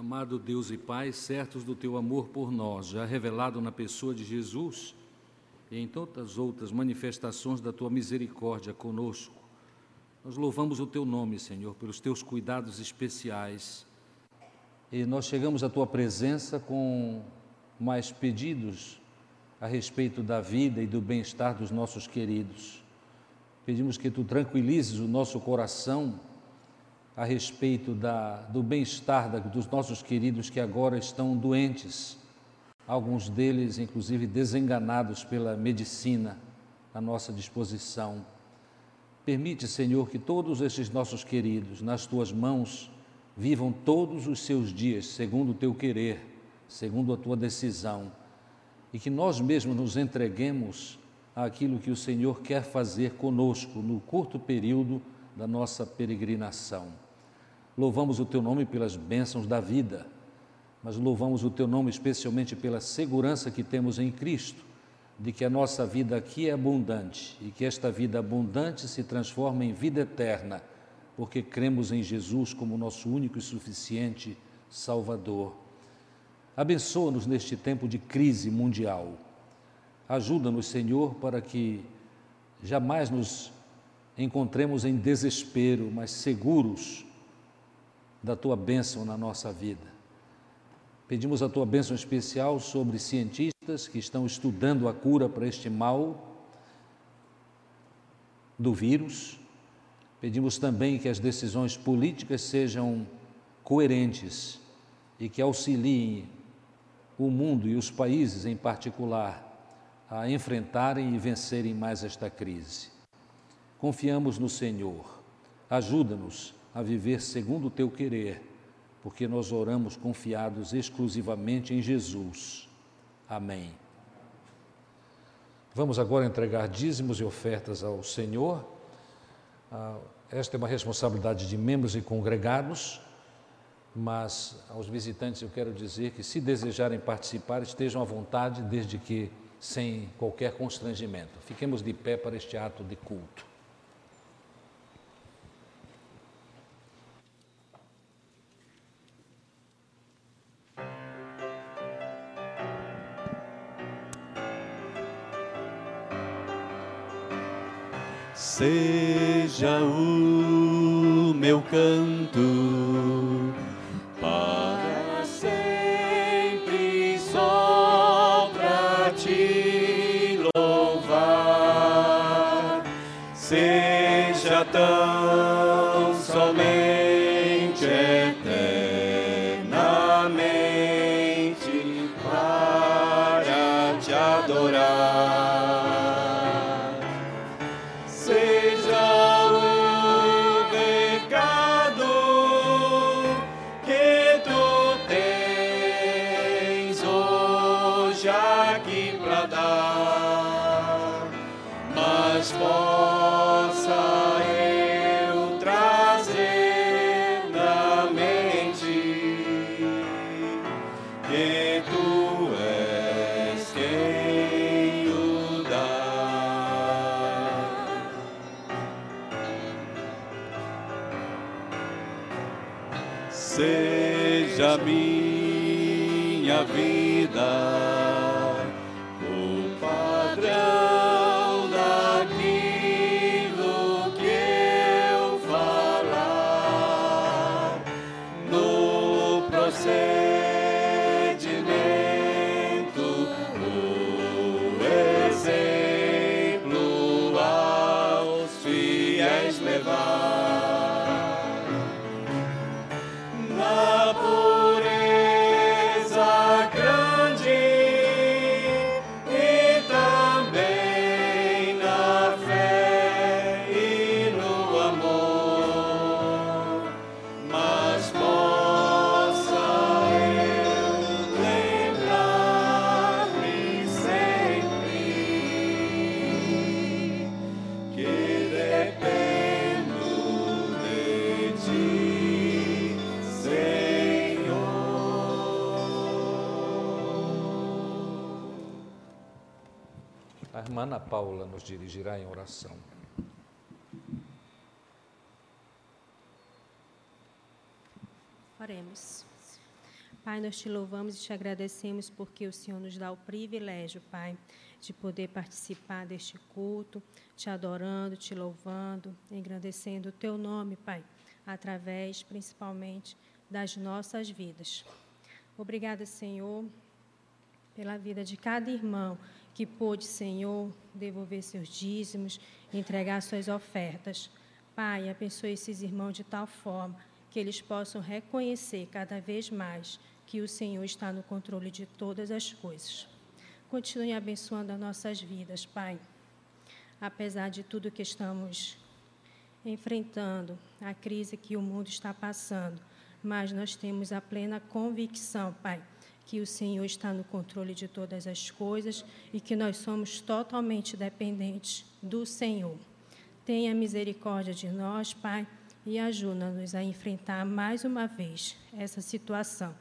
Amado Deus e Pai, certos do teu amor por nós, já revelado na pessoa de Jesus e em tantas outras manifestações da tua misericórdia conosco, nós louvamos o teu nome, Senhor, pelos teus cuidados especiais. E nós chegamos à tua presença com mais pedidos a respeito da vida e do bem-estar dos nossos queridos. Pedimos que tu tranquilizes o nosso coração a respeito da, do bem-estar dos nossos queridos que agora estão doentes, alguns deles, inclusive, desenganados pela medicina à nossa disposição. Permite, Senhor, que todos esses nossos queridos, nas tuas mãos, vivam todos os seus dias segundo o teu querer, segundo a tua decisão, e que nós mesmos nos entreguemos àquilo que o Senhor quer fazer conosco no curto período da nossa peregrinação. Louvamos o teu nome pelas bênçãos da vida, mas louvamos o teu nome especialmente pela segurança que temos em Cristo, de que a nossa vida aqui é abundante e que esta vida abundante se transforma em vida eterna, porque cremos em Jesus como nosso único e suficiente Salvador. Abençoa-nos neste tempo de crise mundial. Ajuda-nos, Senhor, para que jamais nos encontremos em desespero, mas seguros da tua bênção na nossa vida. Pedimos a tua bênção especial sobre cientistas que estão estudando a cura para este mal do vírus. Pedimos também que as decisões políticas sejam coerentes e que auxiliem o mundo e os países em particular a enfrentarem e vencerem mais esta crise. Confiamos no Senhor. Ajuda-nos a viver segundo o teu querer, porque nós oramos confiados exclusivamente em Jesus. Amém. Vamos agora entregar dízimos e ofertas ao Senhor. Ah, esta é uma responsabilidade de membros e congregados, mas aos visitantes eu quero dizer que, se desejarem participar, estejam à vontade, desde que sem qualquer constrangimento. Fiquemos de pé para este ato de culto. Seja o meu canto para sempre só para te louvar, seja tão Ana Paula nos dirigirá em oração. Oremos. Pai, nós te louvamos e te agradecemos porque o Senhor nos dá o privilégio, Pai, de poder participar deste culto, te adorando, te louvando, engrandecendo o teu nome, Pai, através principalmente das nossas vidas. Obrigada, Senhor, pela vida de cada irmão que pôde, Senhor, devolver seus dízimos, entregar suas ofertas. Pai, abençoe esses irmãos de tal forma que eles possam reconhecer cada vez mais que o Senhor está no controle de todas as coisas. Continue abençoando as nossas vidas, Pai. Apesar de tudo que estamos enfrentando, a crise que o mundo está passando, mas nós temos a plena convicção, Pai, que o Senhor está no controle de todas as coisas e que nós somos totalmente dependentes do Senhor. Tenha misericórdia de nós, Pai, e ajuda-nos a enfrentar mais uma vez essa situação.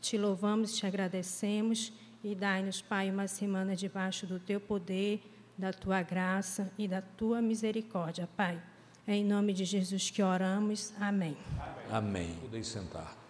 Te louvamos, te agradecemos e dai-nos, Pai, uma semana debaixo do teu poder, da tua graça e da tua misericórdia, Pai. É em nome de Jesus que oramos. Amém. Amém. Podem sentar.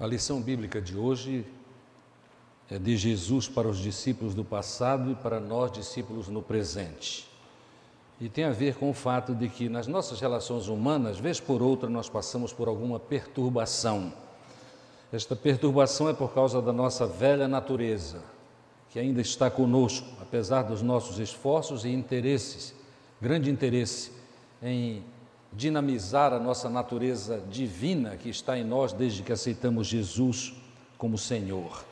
A lição bíblica de hoje é de Jesus para os discípulos do passado e para nós, discípulos no presente. E tem a ver com o fato de que nas nossas relações humanas, vez por outra, nós passamos por alguma perturbação. Esta perturbação é por causa da nossa velha natureza, que ainda está conosco, apesar dos nossos esforços e interesses, grande interesse em dinamizar a nossa natureza divina que está em nós desde que aceitamos Jesus como Senhor.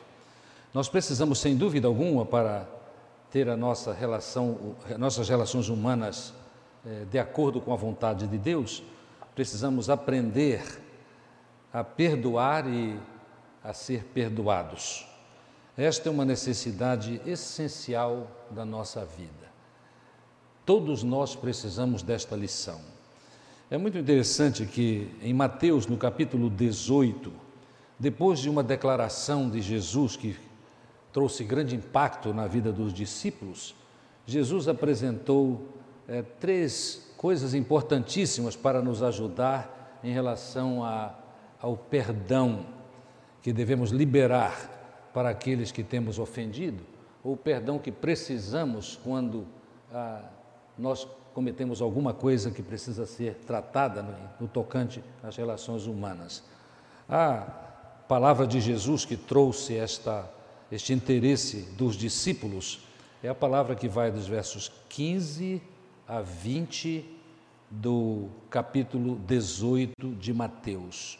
Nós precisamos, sem dúvida alguma, para ter a nossa relação, nossas relações humanas eh, de acordo com a vontade de Deus, precisamos aprender a perdoar e a ser perdoados. Esta é uma necessidade essencial da nossa vida. Todos nós precisamos desta lição. É muito interessante que em Mateus, no capítulo 18, depois de uma declaração de Jesus que trouxe grande impacto na vida dos discípulos, Jesus apresentou é, três coisas importantíssimas para nos ajudar em relação a, ao perdão que devemos liberar para aqueles que temos ofendido, ou o perdão que precisamos quando ah, nós cometemos alguma coisa que precisa ser tratada no, no tocante às relações humanas. A palavra de Jesus que trouxe esta, este interesse dos discípulos é a palavra que vai dos versos 15 a 20 do capítulo 18 de Mateus,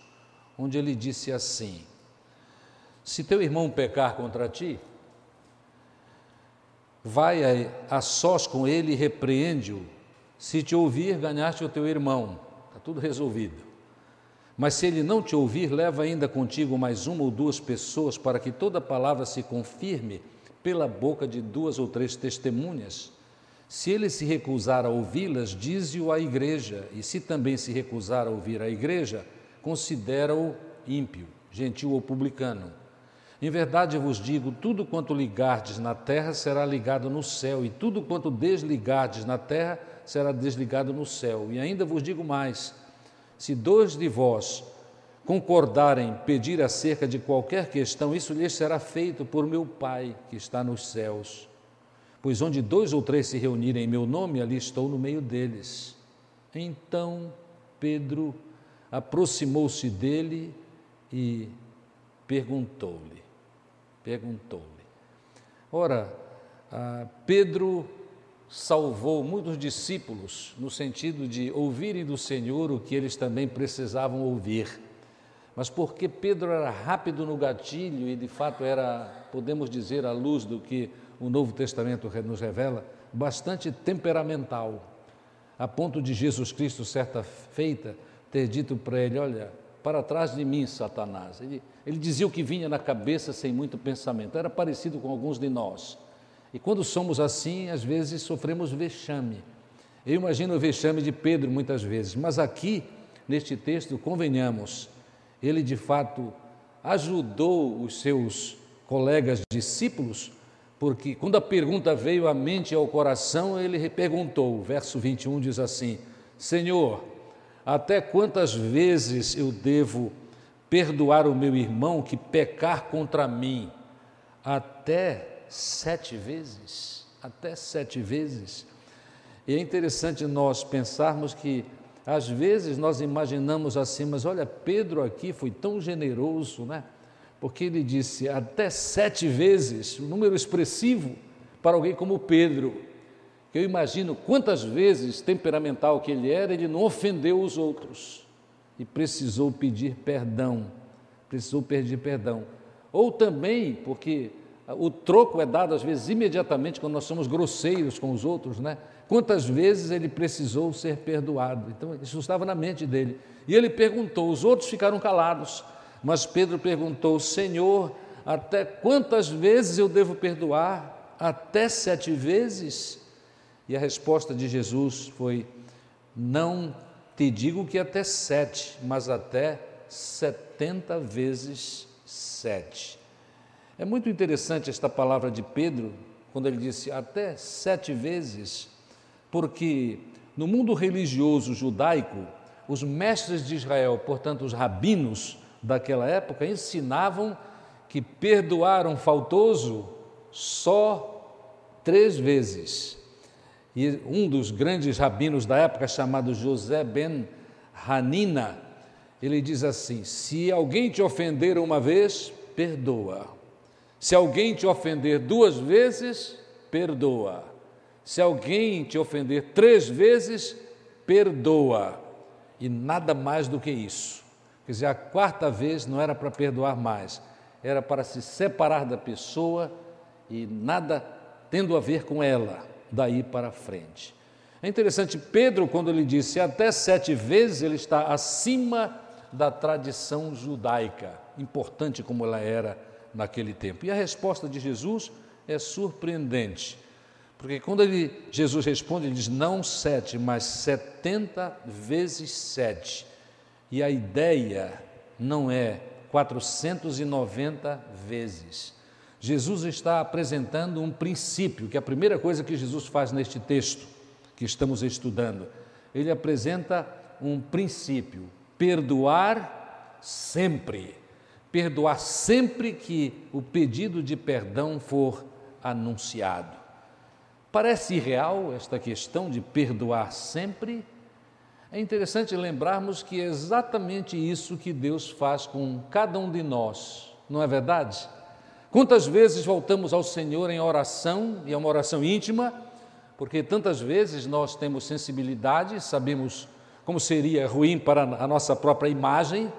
onde ele disse assim: Se teu irmão pecar contra ti, vai a, a sós com ele e repreende-o se te ouvir, ganhaste o teu irmão, está tudo resolvido. Mas se ele não te ouvir, leva ainda contigo mais uma ou duas pessoas, para que toda palavra se confirme pela boca de duas ou três testemunhas. Se ele se recusar a ouvi-las, dize-o à igreja, e se também se recusar a ouvir a igreja, considera-o ímpio, gentil ou publicano. Em verdade vos digo: tudo quanto ligardes na terra será ligado no céu, e tudo quanto desligardes na terra será desligado no céu. E ainda vos digo mais: se dois de vós concordarem pedir acerca de qualquer questão, isso lhes será feito por meu Pai que está nos céus. Pois onde dois ou três se reunirem em meu nome, ali estou no meio deles. Então Pedro aproximou-se dele e perguntou-lhe. Perguntou-lhe. Ora, Pedro salvou muitos discípulos no sentido de ouvirem do Senhor o que eles também precisavam ouvir. Mas porque Pedro era rápido no gatilho e de fato era, podemos dizer, à luz do que o Novo Testamento nos revela, bastante temperamental, a ponto de Jesus Cristo, certa feita, ter dito para ele: Olha, para trás de mim, Satanás. Ele, ele dizia o que vinha na cabeça sem muito pensamento, era parecido com alguns de nós. E quando somos assim, às vezes sofremos vexame. Eu imagino o vexame de Pedro muitas vezes, mas aqui, neste texto, convenhamos, ele de fato ajudou os seus colegas discípulos, porque quando a pergunta veio à mente e ao coração, ele perguntou, verso 21 diz assim: Senhor, até quantas vezes eu devo perdoar o meu irmão que pecar contra mim? Até sete vezes, até sete vezes. E é interessante nós pensarmos que, às vezes, nós imaginamos assim, mas olha, Pedro aqui foi tão generoso, né? Porque ele disse até sete vezes, um número expressivo para alguém como Pedro. Eu imagino quantas vezes, temperamental que ele era, ele não ofendeu os outros e precisou pedir perdão. Precisou pedir perdão. Ou também, porque o troco é dado, às vezes, imediatamente quando nós somos grosseiros com os outros, né? Quantas vezes ele precisou ser perdoado? Então, isso estava na mente dele. E ele perguntou, os outros ficaram calados, mas Pedro perguntou: Senhor, até quantas vezes eu devo perdoar? Até sete vezes? E a resposta de Jesus foi: Não te digo que até sete, mas até setenta vezes sete. É muito interessante esta palavra de Pedro, quando ele disse até sete vezes, porque no mundo religioso judaico, os mestres de Israel, portanto os rabinos, daquela época ensinavam que perdoar um faltoso só três vezes. E um dos grandes rabinos da época, chamado José ben Hanina, ele diz assim: se alguém te ofender uma vez, perdoa. Se alguém te ofender duas vezes, perdoa. Se alguém te ofender três vezes, perdoa. E nada mais do que isso. Quer dizer, a quarta vez não era para perdoar mais, era para se separar da pessoa e nada tendo a ver com ela daí para frente. É interessante, Pedro, quando ele disse até sete vezes, ele está acima da tradição judaica, importante como ela era naquele tempo. E a resposta de Jesus é surpreendente, porque quando ele, Jesus responde, ele diz não sete, mas setenta vezes sete. E a ideia não é 490 vezes. Jesus está apresentando um princípio, que é a primeira coisa que Jesus faz neste texto que estamos estudando. Ele apresenta um princípio: perdoar sempre. Perdoar sempre que o pedido de perdão for anunciado. Parece irreal esta questão de perdoar sempre. É interessante lembrarmos que é exatamente isso que Deus faz com cada um de nós, não é verdade? Quantas vezes voltamos ao Senhor em oração, e é uma oração íntima, porque tantas vezes nós temos sensibilidade, sabemos como seria ruim para a nossa própria imagem,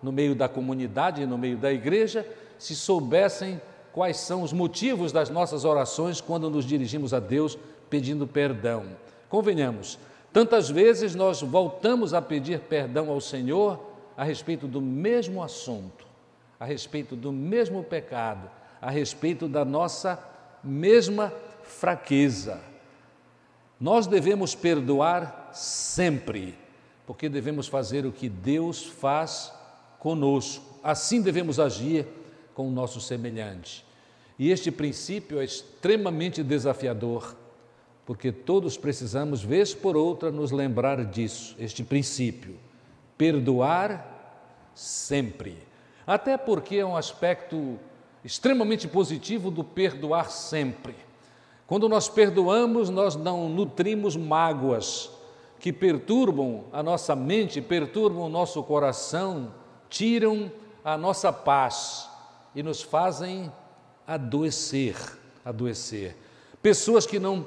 no meio da comunidade, no meio da igreja, se soubessem quais são os motivos das nossas orações quando nos dirigimos a Deus pedindo perdão. Convenhamos, tantas vezes nós voltamos a pedir perdão ao Senhor a respeito do mesmo assunto a respeito do mesmo pecado, a respeito da nossa mesma fraqueza. Nós devemos perdoar sempre, porque devemos fazer o que Deus faz conosco. Assim devemos agir com o nosso semelhante. E este princípio é extremamente desafiador, porque todos precisamos, vez por outra, nos lembrar disso, este princípio. Perdoar sempre. Até porque é um aspecto extremamente positivo do perdoar sempre. Quando nós perdoamos, nós não nutrimos mágoas que perturbam a nossa mente, perturbam o nosso coração, tiram a nossa paz e nos fazem adoecer, adoecer. Pessoas que não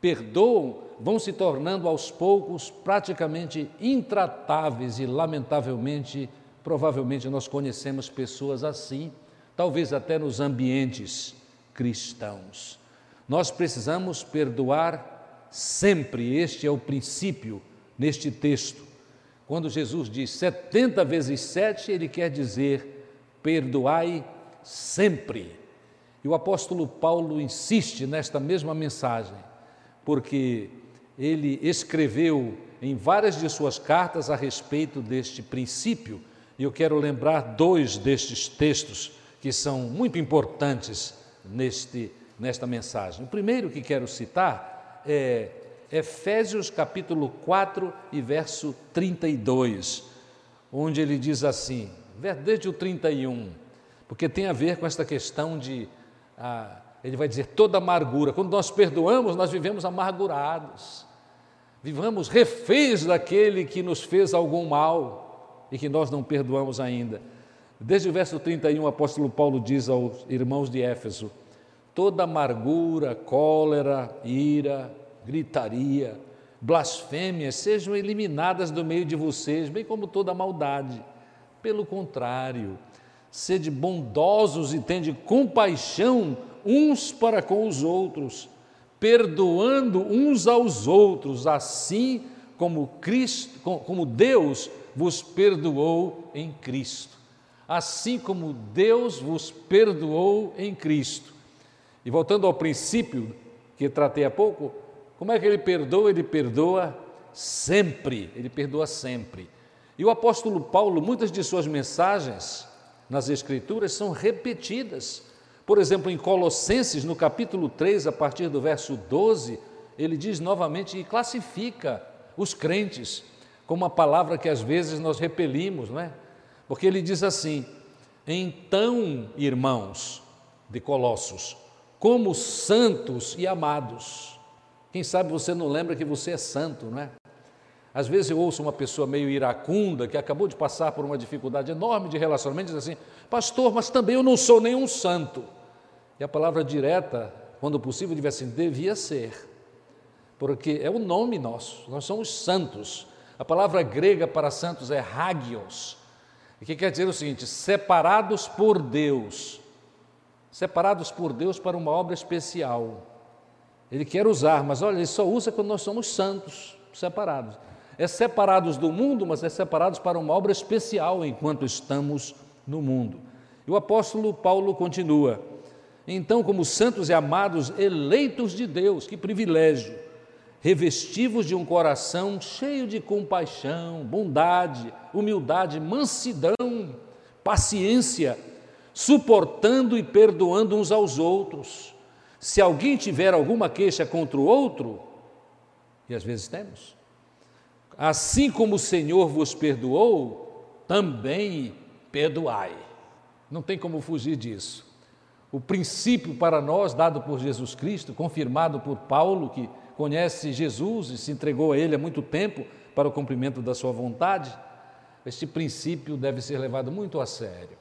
perdoam vão se tornando aos poucos praticamente intratáveis e lamentavelmente Provavelmente nós conhecemos pessoas assim, talvez até nos ambientes cristãos. Nós precisamos perdoar sempre, este é o princípio neste texto. Quando Jesus diz 70 vezes 7, ele quer dizer perdoai sempre. E o apóstolo Paulo insiste nesta mesma mensagem, porque ele escreveu em várias de suas cartas a respeito deste princípio e eu quero lembrar dois destes textos que são muito importantes neste, nesta mensagem. O primeiro que quero citar é Efésios capítulo 4 e verso 32, onde ele diz assim, desde o 31, porque tem a ver com esta questão de, ah, ele vai dizer, toda amargura. Quando nós perdoamos, nós vivemos amargurados, vivamos reféns daquele que nos fez algum mal e que nós não perdoamos ainda. Desde o verso 31, o apóstolo Paulo diz aos irmãos de Éfeso: toda amargura, cólera, ira, gritaria, blasfêmias sejam eliminadas do meio de vocês, bem como toda maldade. Pelo contrário, sede bondosos e tende compaixão uns para com os outros, perdoando uns aos outros, assim como Cristo, como Deus vos perdoou em Cristo, assim como Deus vos perdoou em Cristo. E voltando ao princípio que tratei há pouco, como é que ele perdoa? Ele perdoa sempre, ele perdoa sempre. E o apóstolo Paulo, muitas de suas mensagens nas Escrituras são repetidas. Por exemplo, em Colossenses, no capítulo 3, a partir do verso 12, ele diz novamente e classifica os crentes como uma palavra que às vezes nós repelimos, não é? Porque ele diz assim: Então, irmãos de Colossos, como santos e amados. Quem sabe você não lembra que você é santo, não é? Às vezes eu ouço uma pessoa meio iracunda que acabou de passar por uma dificuldade enorme de relacionamento e diz assim: Pastor, mas também eu não sou nenhum santo. E a palavra direta, quando possível, devia assim: devia ser, porque é o nome nosso, nós somos santos. A palavra grega para santos é hagios, que quer dizer o seguinte: separados por Deus, separados por Deus para uma obra especial. Ele quer usar, mas olha, ele só usa quando nós somos santos, separados. É separados do mundo, mas é separados para uma obra especial enquanto estamos no mundo. E o apóstolo Paulo continua: então, como santos e amados, eleitos de Deus, que privilégio, revestivos de um coração cheio de compaixão, bondade, humildade, mansidão, paciência, suportando e perdoando uns aos outros. Se alguém tiver alguma queixa contra o outro, e às vezes temos, Assim como o Senhor vos perdoou, também perdoai. Não tem como fugir disso. O princípio para nós, dado por Jesus Cristo, confirmado por Paulo, que conhece Jesus e se entregou a Ele há muito tempo para o cumprimento da sua vontade, este princípio deve ser levado muito a sério.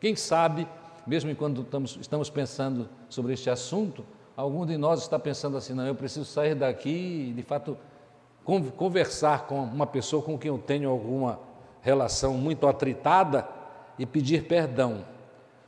Quem sabe, mesmo enquanto estamos, pensando sobre este assunto, algum de nós está pensando assim: não, eu preciso sair daqui e, de fato, conversar com uma pessoa com quem eu tenho alguma relação muito atritada e pedir perdão.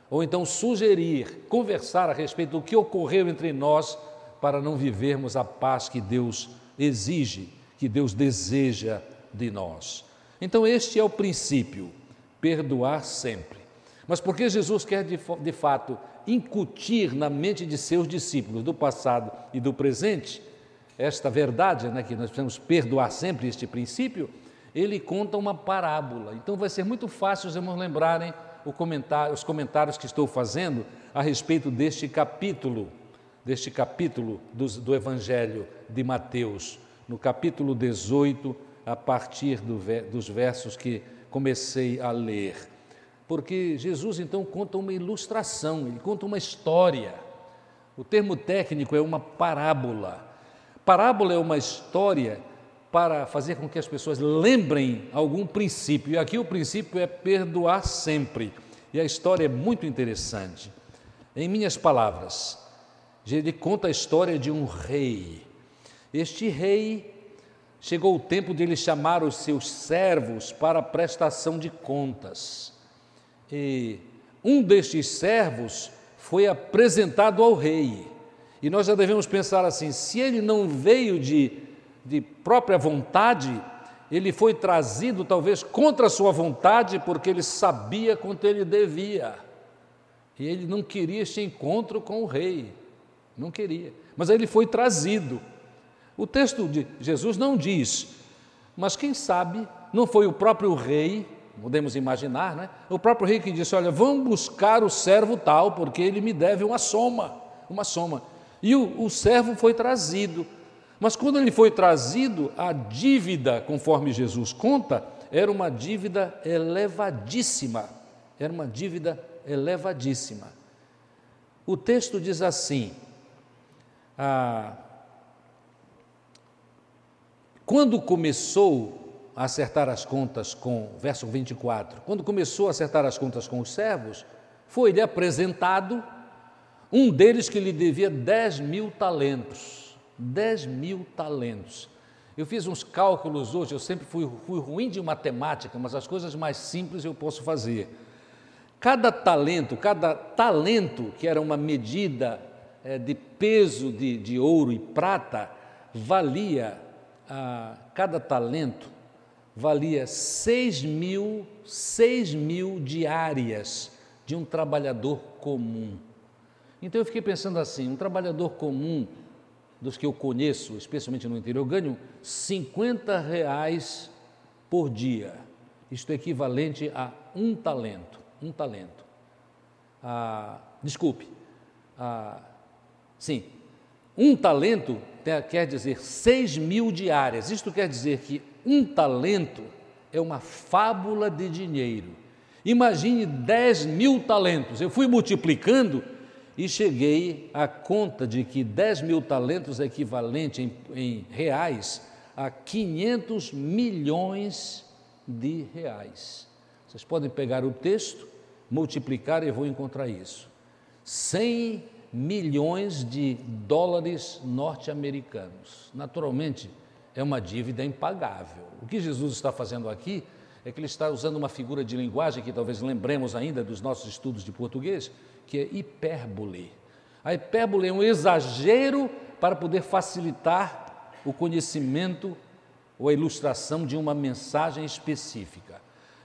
Ou então sugerir, conversar a respeito do que ocorreu entre nós para não vivermos a paz que Deus exige, que Deus deseja de nós. Então, este é o princípio: perdoar sempre. Mas porque Jesus quer de, de fato incutir na mente de seus discípulos do passado e do presente esta verdade, né, que nós precisamos perdoar sempre este princípio, ele conta uma parábola. Então vai ser muito fácil os irmãos lembrarem comentário, os comentários que estou fazendo a respeito deste capítulo, deste capítulo do, do Evangelho de Mateus, no capítulo 18, a partir do, dos versos que comecei a ler. Porque Jesus então conta uma ilustração, ele conta uma história. O termo técnico é uma parábola. Parábola é uma história para fazer com que as pessoas lembrem algum princípio. E aqui o princípio é perdoar sempre. E a história é muito interessante. Em minhas palavras, ele conta a história de um rei. Este rei chegou o tempo de ele chamar os seus servos para prestação de contas. E um destes servos foi apresentado ao rei. E nós já devemos pensar assim: se ele não veio de, de própria vontade, ele foi trazido talvez contra a sua vontade, porque ele sabia quanto ele devia. E ele não queria este encontro com o rei, não queria. Mas ele foi trazido. O texto de Jesus não diz, mas quem sabe não foi o próprio rei, podemos imaginar, né? O próprio rei que disse: Olha, vamos buscar o servo tal, porque ele me deve uma soma, uma soma. E o, o servo foi trazido. Mas quando ele foi trazido, a dívida, conforme Jesus conta, era uma dívida elevadíssima. Era uma dívida elevadíssima. O texto diz assim: ah, quando começou a acertar as contas com, verso 24, quando começou a acertar as contas com os servos, foi-lhe apresentado um deles que lhe devia 10 mil talentos. 10 mil talentos. Eu fiz uns cálculos hoje, eu sempre fui, fui ruim de matemática, mas as coisas mais simples eu posso fazer. Cada talento, cada talento, que era uma medida de peso de, de, ouro e prata, valia, ah, cada talento valia 6 mil, 6 mil diárias de um trabalhador comum. Então eu fiquei pensando assim: um trabalhador comum, dos que eu conheço, especialmente no interior, ganha 50 reais por dia. Isto é equivalente a um talento. Um talento. Ah, desculpe. Ah, sim, um talento quer dizer 6 mil diárias. Isto quer dizer que um talento é uma fábula de dinheiro. Imagine 10 mil talentos. Eu fui multiplicando e cheguei à conta de que 10 mil talentos é equivalente em, em reais a 500 milhões de reais. Vocês podem pegar o texto, multiplicar e vou encontrar isso. 100 milhões de dólares norte-americanos. Naturalmente, é uma dívida impagável. O que Jesus está fazendo aqui é que ele está usando uma figura de linguagem que talvez lembremos ainda dos nossos estudos de português, que é hipérbole. A hipérbole é um exagero para poder facilitar o conhecimento ou a ilustração de uma mensagem específica.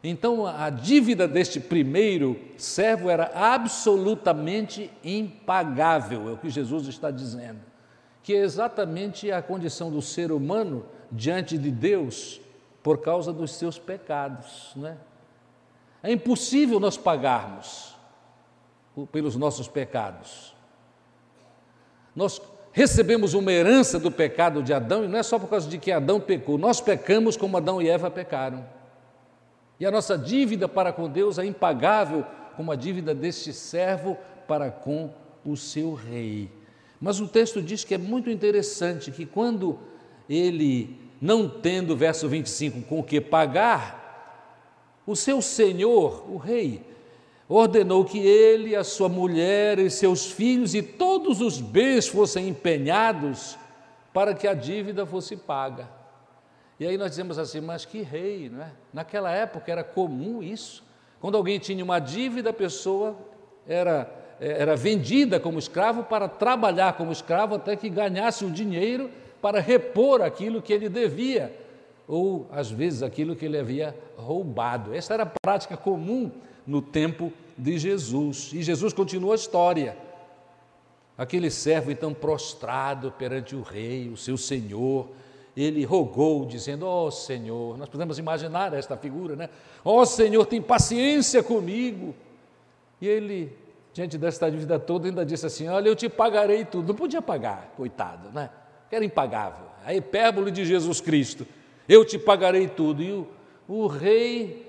Então, a dívida deste primeiro servo era absolutamente impagável, é o que Jesus está dizendo, que é exatamente a condição do ser humano diante de Deus por causa dos seus pecados. Né? É impossível nós pagarmos pelos nossos pecados. Nós recebemos uma herança do pecado de Adão e não é só por causa de que Adão pecou, nós pecamos como Adão e Eva pecaram. E a nossa dívida para com Deus é impagável como a dívida deste servo para com o seu rei. Mas o texto diz que é muito interessante que quando ele não tendo, verso 25, com o que pagar, o seu senhor, o rei, ordenou que ele, a sua mulher e seus filhos e todos os bens fossem empenhados para que a dívida fosse paga. E aí nós dizemos assim, mas que rei, não é? Naquela época era comum isso. Quando alguém tinha uma dívida, a pessoa era, era vendida como escravo para trabalhar como escravo até que ganhasse o dinheiro para repor aquilo que ele devia, ou às vezes aquilo que ele havia roubado. Essa era a prática comum no tempo de Jesus. E Jesus continua a história. Aquele servo então prostrado perante o rei, o seu senhor, ele rogou, dizendo: Ó oh, Senhor, nós podemos imaginar esta figura, né? Ó oh, Senhor, tem paciência comigo. E ele, diante desta dívida toda, ainda disse assim: Olha, eu te pagarei tudo. Não podia pagar, coitado, né? era impagável, a hipérbole de Jesus Cristo. Eu te pagarei tudo. E o, o rei,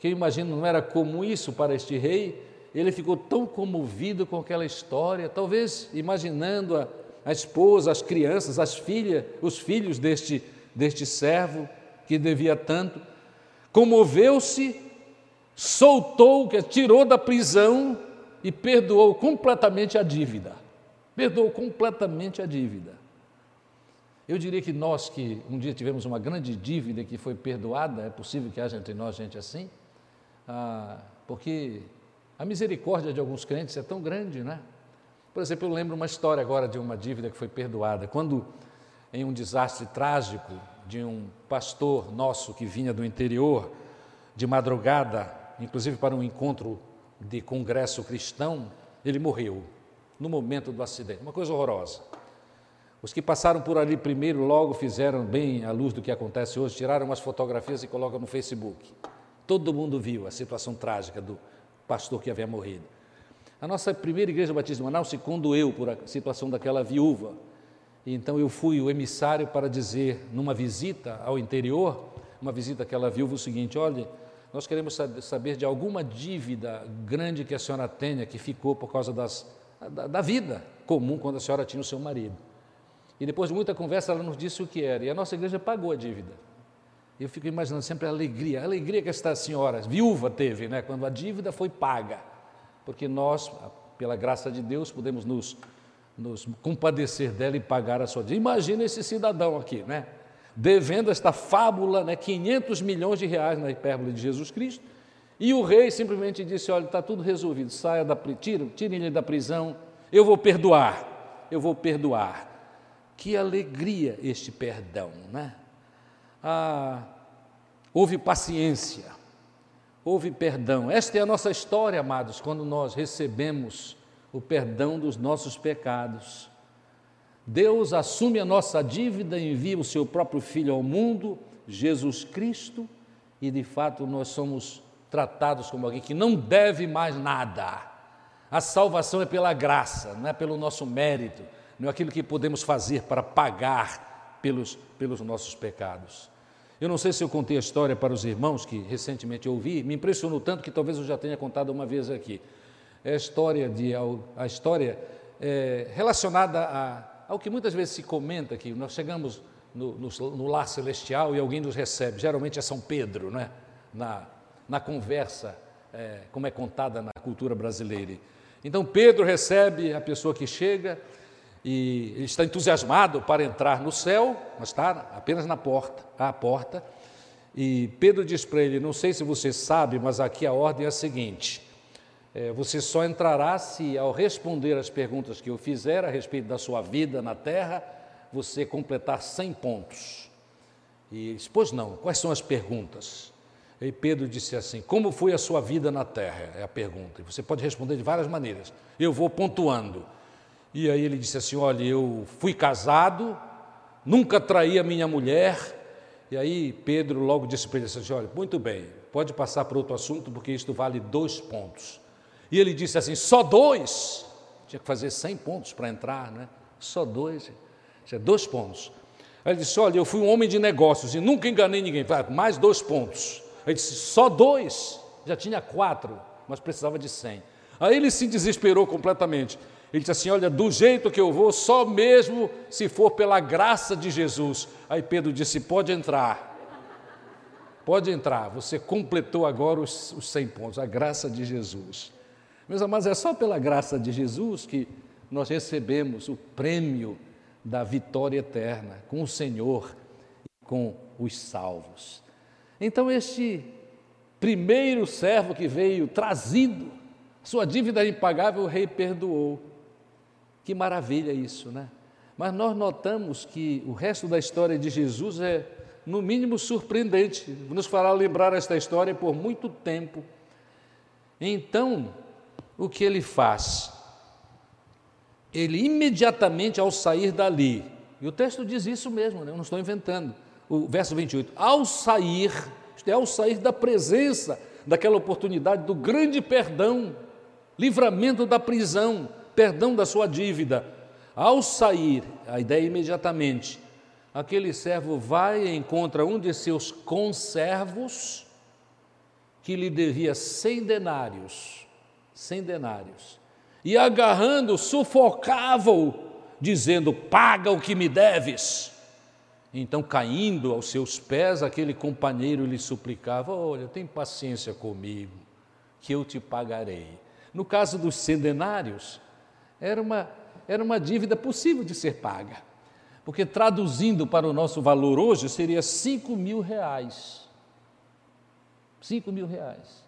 que eu imagino não era comum isso para este rei, ele ficou tão comovido com aquela história, talvez imaginando a, esposa, as crianças, as filhas, os filhos deste, deste servo que devia tanto, comoveu-se, soltou, tirou da prisão e perdoou completamente a dívida. Perdoou completamente a dívida. Eu diria que nós que um dia tivemos uma grande dívida que foi perdoada, é possível que haja entre nós gente assim, ah, porque a misericórdia de alguns crentes é tão grande, né? Por exemplo, eu lembro uma história agora de uma dívida que foi perdoada. Quando, em um desastre trágico de um pastor nosso que vinha do interior, de madrugada, inclusive para um encontro de congresso cristão, ele morreu no momento do acidente. Uma coisa horrorosa. Os que passaram por ali primeiro logo fizeram bem à luz do que acontece hoje, tiraram umas fotografias e colocam no Facebook. Todo mundo viu a situação trágica do pastor que havia morrido. A nossa primeira igreja batista de Manaus se condoeu por a situação daquela viúva. E então eu fui o emissário para dizer, numa visita ao interior, uma visita àquela viúva, o seguinte: olha, nós queremos saber de alguma dívida grande que a senhora tenha, que ficou por causa das, da, da vida comum quando a senhora tinha o seu marido. E depois de muita conversa, ela nos disse o que era. E a nossa igreja pagou a dívida. Eu fico imaginando sempre a alegria, a alegria que esta senhora, viúva, teve, né, quando a dívida foi paga. Porque nós, pela graça de Deus, podemos nos, nos compadecer dela e pagar a sua dívida. Imagina esse cidadão aqui, né? Devendo esta fábula, né, 500 milhões de reais na hipérbole de Jesus Cristo. E o rei simplesmente disse: Olha, está tudo resolvido, saia da tirem ele da prisão, eu vou perdoar, eu vou perdoar. Que alegria este perdão, né? Ah, houve paciência, houve perdão. Esta é a nossa história, amados, quando nós recebemos o perdão dos nossos pecados. Deus assume a nossa dívida, envia o seu próprio Filho ao mundo, Jesus Cristo, e de fato nós somos tratados como alguém que não deve mais nada. A salvação é pela graça, não é pelo nosso mérito não é aquilo que podemos fazer para pagar pelos, pelos nossos pecados. Eu não sei se eu contei a história para os irmãos que recentemente ouvi, me impressionou tanto que talvez eu já tenha contado uma vez aqui. É a história, de, a história é, relacionada a, ao que muitas vezes se comenta aqui. Nós chegamos no, no, no lar celestial e alguém nos recebe, geralmente é São Pedro, né? na, na conversa, é, como é contada na cultura brasileira. Então Pedro recebe a pessoa que chega e ele está entusiasmado para entrar no céu, mas está apenas na porta, à porta. E Pedro diz para ele: Não sei se você sabe, mas aqui a ordem é a seguinte: é, você só entrará se, ao responder as perguntas que eu fizer a respeito da sua vida na terra, você completar 100 pontos. E ele disse: Pois não, quais são as perguntas? E Pedro disse assim: Como foi a sua vida na terra? É a pergunta. E você pode responder de várias maneiras. Eu vou pontuando. E aí ele disse assim: Olha, eu fui casado, nunca traí a minha mulher. E aí Pedro logo disse para ele assim: Olha, muito bem, pode passar para outro assunto, porque isto vale dois pontos. E ele disse assim: Só dois? Tinha que fazer 100 pontos para entrar, né? Só dois. É dois pontos. Aí ele disse: Olha, eu fui um homem de negócios e nunca enganei ninguém. Falei, mais dois pontos. Ele disse: Só dois? Já tinha quatro, mas precisava de 100. Aí ele se desesperou completamente. Ele disse assim: Olha, do jeito que eu vou, só mesmo se for pela graça de Jesus. Aí Pedro disse: Pode entrar. Pode entrar. Você completou agora os, os 100 pontos, a graça de Jesus. Meus amados, é só pela graça de Jesus que nós recebemos o prêmio da vitória eterna com o Senhor e com os salvos. Então, este primeiro servo que veio trazido, sua dívida impagável, o rei perdoou. Que maravilha isso, né? Mas nós notamos que o resto da história de Jesus é, no mínimo, surpreendente. Nos fará lembrar esta história por muito tempo. Então, o que ele faz? Ele imediatamente ao sair dali, e o texto diz isso mesmo, né? eu não estou inventando. O verso 28, ao sair, isto é, ao sair da presença daquela oportunidade do grande perdão, livramento da prisão, perdão da sua dívida. Ao sair, a ideia é imediatamente, aquele servo vai e encontra um de seus conservos que lhe devia cem denários, cem denários, e agarrando, sufocava-o, dizendo: Paga o que me deves. Então, caindo aos seus pés, aquele companheiro lhe suplicava: Olha, tem paciência comigo, que eu te pagarei. No caso dos denários era uma, era uma dívida possível de ser paga, porque traduzindo para o nosso valor hoje seria 5 mil reais. 5 mil reais.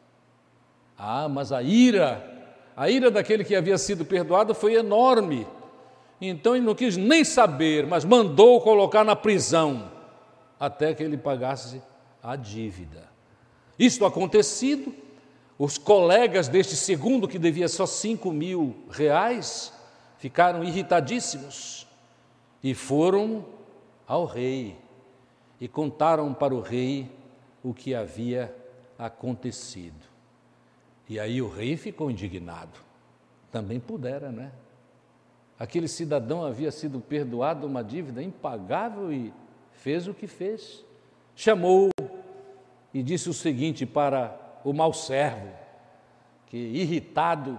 Ah, mas a ira, a ira daquele que havia sido perdoado foi enorme. Então ele não quis nem saber, mas mandou colocar na prisão até que ele pagasse a dívida. Isto acontecido, os colegas deste segundo, que devia só cinco mil reais, ficaram irritadíssimos e foram ao rei e contaram para o rei o que havia acontecido. E aí o rei ficou indignado. Também pudera, né? Aquele cidadão havia sido perdoado uma dívida impagável e fez o que fez. Chamou e disse o seguinte para o mau servo, que irritado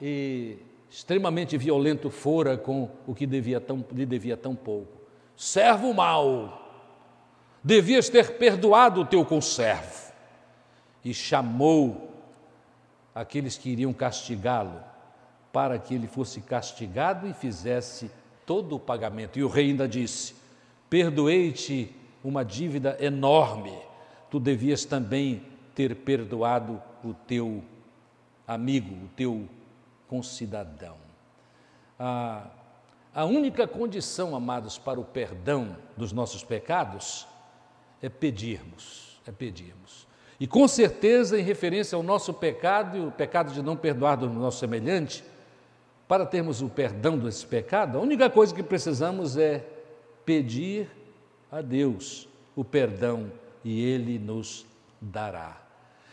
e extremamente violento fora com o que devia tão, lhe devia tão pouco. Servo mau, devias ter perdoado o teu conservo. E chamou aqueles que iriam castigá-lo, para que ele fosse castigado e fizesse todo o pagamento. E o rei ainda disse: Perdoei-te uma dívida enorme, tu devias também ter perdoado o teu amigo, o teu concidadão. A, a única condição, amados, para o perdão dos nossos pecados é pedirmos, é pedirmos. E com certeza, em referência ao nosso pecado e o pecado de não perdoar do nosso semelhante, para termos o perdão desse pecado, a única coisa que precisamos é pedir a Deus o perdão e Ele nos dará.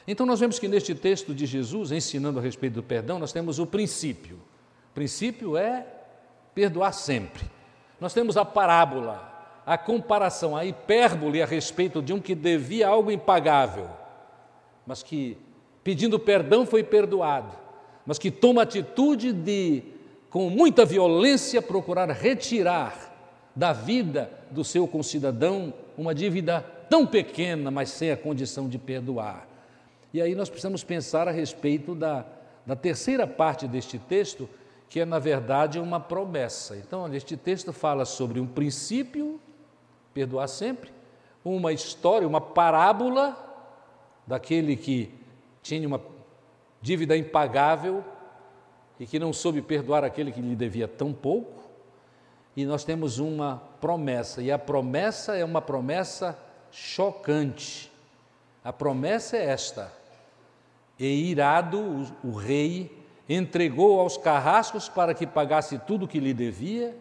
Então, nós vemos que neste texto de Jesus, ensinando a respeito do perdão, nós temos o princípio. O princípio é perdoar sempre. Nós temos a parábola, a comparação, a hipérbole a respeito de um que devia algo impagável, mas que, pedindo perdão, foi perdoado, mas que toma atitude de, com muita violência, procurar retirar da vida do seu concidadão uma dívida tão pequena, mas sem a condição de perdoar. E aí nós precisamos pensar a respeito da, da terceira parte deste texto, que é, na verdade, uma promessa. Então, este texto fala sobre um princípio perdoar sempre, uma história, uma parábola daquele que tinha uma dívida impagável e que não soube perdoar aquele que lhe devia tão pouco. E nós temos uma promessa, e a promessa é uma promessa chocante. A promessa é esta: e irado o, rei entregou aos carrascos para que pagasse tudo o que lhe devia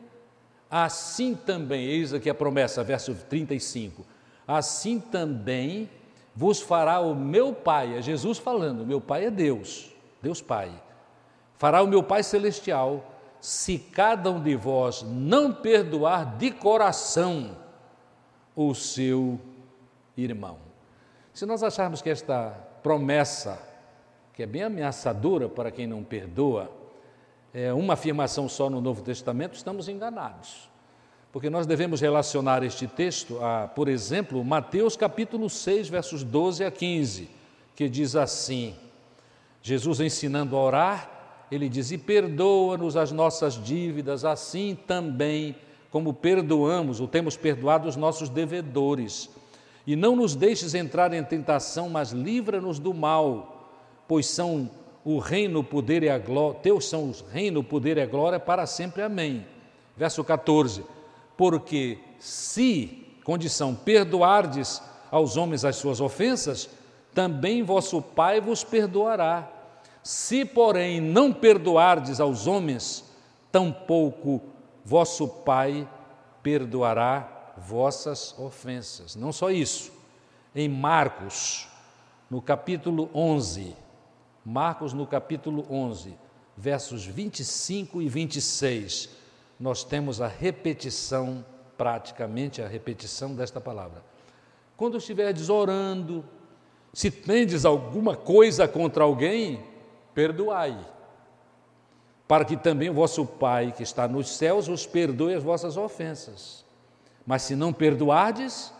Assim também, eis aqui a promessa, verso 35. Assim também vos fará o meu Pai, é Jesus falando, meu Pai é Deus, Deus Pai. Fará o meu Pai celestial, se cada um de vós não perdoar de coração o seu irmão. Se nós acharmos que esta promessa, que é bem ameaçadora para quem não perdoa, é, uma afirmação só no Novo Testamento, estamos enganados. Porque nós devemos relacionar este texto a, por exemplo, Mateus capítulo 6, versos 12 a 15, que diz assim: Jesus ensinando a orar, ele diz: E perdoa-nos as nossas dívidas, assim também como perdoamos, ou temos perdoado os nossos devedores. E não nos deixes entrar em tentação, mas livra-nos do mal, pois são o reino, o poder e a glória, teus são o reino, o poder e a glória para sempre. Amém. Verso 14. Porque se, condição, perdoardes aos homens as suas ofensas, também vosso Pai vos perdoará. Se, porém, não perdoardes aos homens, tampouco vosso Pai perdoará vossas ofensas. Não só isso. Em Marcos, no capítulo 11, Marcos, no capítulo 11, versos 25 e 26, nós temos a repetição, praticamente a repetição desta palavra. Quando estiveres orando, se tendes alguma coisa contra alguém, perdoai, para que também o vosso Pai que está nos céus vos perdoe as vossas ofensas. Mas se não perdoardes,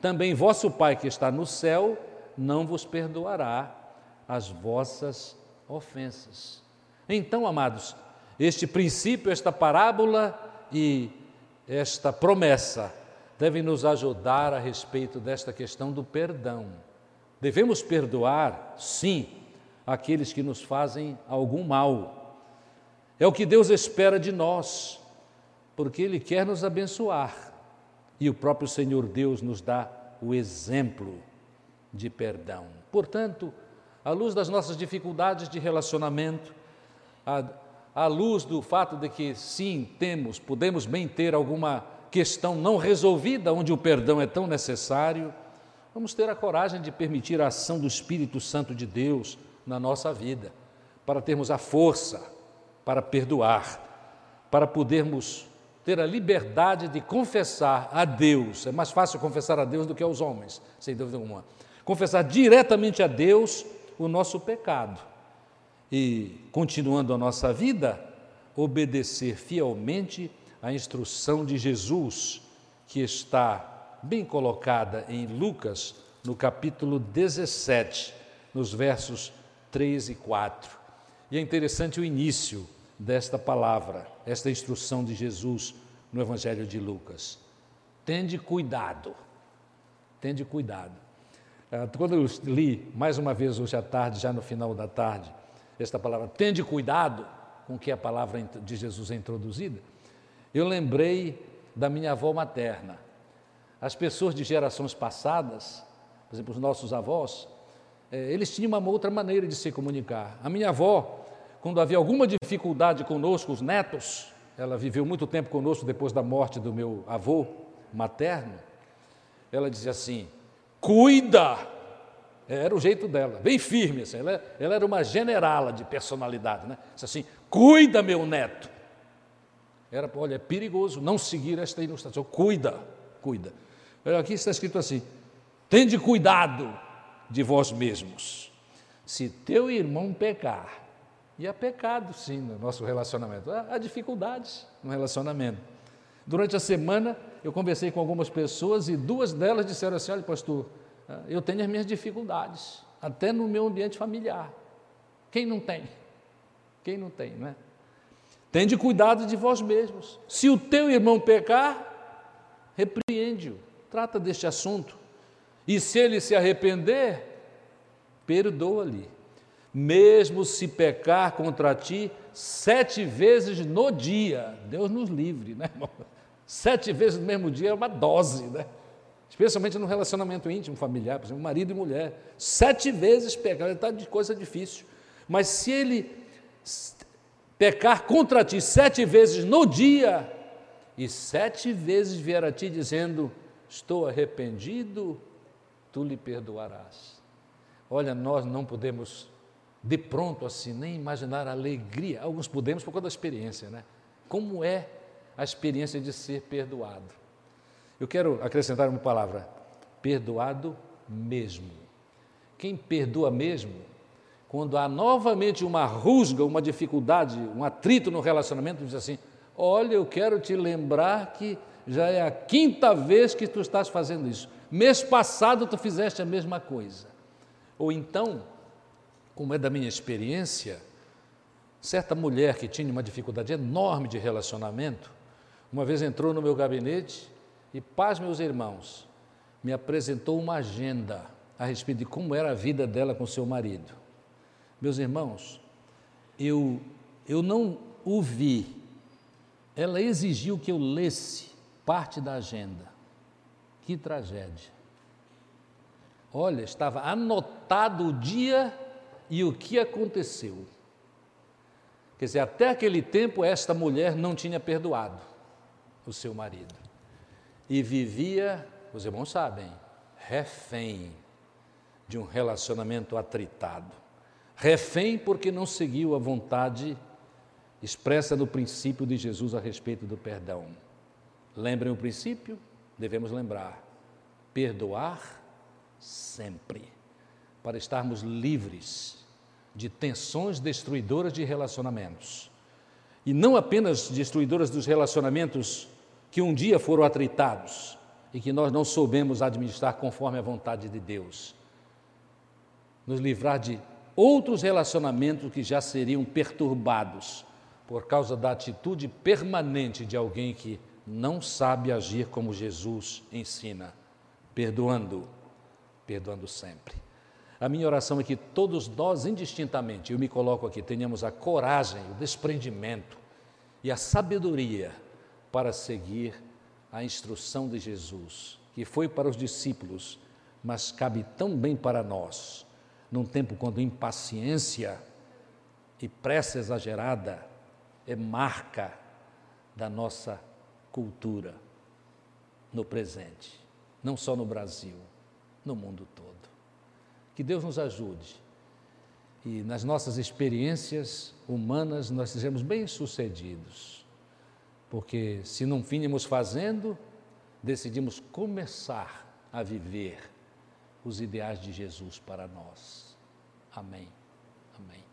também vosso Pai que está no céu não vos perdoará as vossas ofensas. Então, amados, este princípio, esta parábola e esta promessa devem nos ajudar a respeito desta questão do perdão. Devemos perdoar, sim, aqueles que nos fazem algum mal. É o que Deus espera de nós, porque Ele quer nos abençoar. E o próprio Senhor Deus nos dá o exemplo de perdão. Portanto, à luz das nossas dificuldades de relacionamento, à, à luz do fato de que, sim, temos, podemos bem ter alguma questão não resolvida, onde o perdão é tão necessário, vamos ter a coragem de permitir a ação do Espírito Santo de Deus na nossa vida, para termos a força para perdoar, para podermos ter a liberdade de confessar a Deus. É mais fácil confessar a Deus do que aos homens, sem dúvida alguma. Confessar diretamente a Deus o nosso pecado e, continuando a nossa vida, obedecer fielmente à instrução de Jesus, que está bem colocada em Lucas, no capítulo 17, nos versos 3 e 4. E é interessante o início desta palavra, esta instrução de Jesus no Evangelho de Lucas. Tende cuidado, tende cuidado. Ah, quando eu li mais uma vez hoje à tarde, já no final da tarde, esta palavra, tende cuidado com que a palavra de Jesus é introduzida, eu lembrei da minha avó materna. As pessoas de gerações passadas, por exemplo, os nossos avós, eh, eles tinham uma outra maneira de se comunicar. A minha avó, quando havia alguma dificuldade conosco, os netos, ela viveu muito tempo conosco depois da morte do meu avô materno, ela dizia assim: cuida. Era o jeito dela, bem firme. Assim. Ela, ela era uma generala de personalidade. Né? Disse assim: cuida, meu neto. Era, olha, é perigoso não seguir esta ilustração. Cuida, cuida. Aqui está escrito assim: tende cuidado de vós mesmos. Se teu irmão pecar, e há pecado sim no nosso relacionamento, há dificuldades no relacionamento. Durante a semana eu conversei com algumas pessoas e duas delas disseram assim: olha, pastor, eu tenho as minhas dificuldades, até no meu ambiente familiar. Quem não tem? Quem não tem, não é? Tende cuidado de vós mesmos. Se o teu irmão pecar, repreende-o, trata deste assunto. E se ele se arrepender, perdoa-lhe. Mesmo se pecar contra ti sete vezes no dia, Deus nos livre, né? Sete vezes no mesmo dia é uma dose, né? Especialmente no relacionamento íntimo, familiar, por exemplo, marido e mulher. Sete vezes pecar, está de coisa difícil. Mas se ele pecar contra ti sete vezes no dia, e sete vezes vier a ti dizendo: Estou arrependido, tu lhe perdoarás. Olha, nós não podemos de pronto assim nem imaginar a alegria. Alguns podemos por causa da experiência, né? Como é a experiência de ser perdoado? Eu quero acrescentar uma palavra: perdoado mesmo. Quem perdoa mesmo quando há novamente uma rusga, uma dificuldade, um atrito no relacionamento, diz assim: Olha, eu quero te lembrar que já é a quinta vez que tu estás fazendo isso. Mês passado tu fizeste a mesma coisa. Ou então, como é da minha experiência, certa mulher que tinha uma dificuldade enorme de relacionamento, uma vez entrou no meu gabinete e, paz, meus irmãos, me apresentou uma agenda a respeito de como era a vida dela com seu marido. Meus irmãos, eu, eu não o vi. Ela exigiu que eu lesse parte da agenda. Que tragédia. Olha, estava anotado o dia e o que aconteceu. Quer dizer, até aquele tempo, esta mulher não tinha perdoado o seu marido. E vivia, os irmãos sabem, refém de um relacionamento atritado refém porque não seguiu a vontade expressa no princípio de Jesus a respeito do perdão. Lembrem o princípio? Devemos lembrar: perdoar sempre, para estarmos livres de tensões destruidoras de relacionamentos. E não apenas destruidoras dos relacionamentos que um dia foram atritados e que nós não soubemos administrar conforme a vontade de Deus. Nos livrar de outros relacionamentos que já seriam perturbados por causa da atitude permanente de alguém que não sabe agir como Jesus ensina, perdoando, perdoando sempre. A minha oração é que todos nós, indistintamente, eu me coloco aqui, tenhamos a coragem, o desprendimento e a sabedoria para seguir a instrução de Jesus, que foi para os discípulos, mas cabe tão bem para nós num tempo quando impaciência e pressa exagerada é marca da nossa cultura no presente, não só no Brasil, no mundo todo. Que Deus nos ajude e nas nossas experiências humanas nós sejamos bem-sucedidos, porque se não vínhamos fazendo, decidimos começar a viver os ideais de Jesus para nós. Amém. Amém.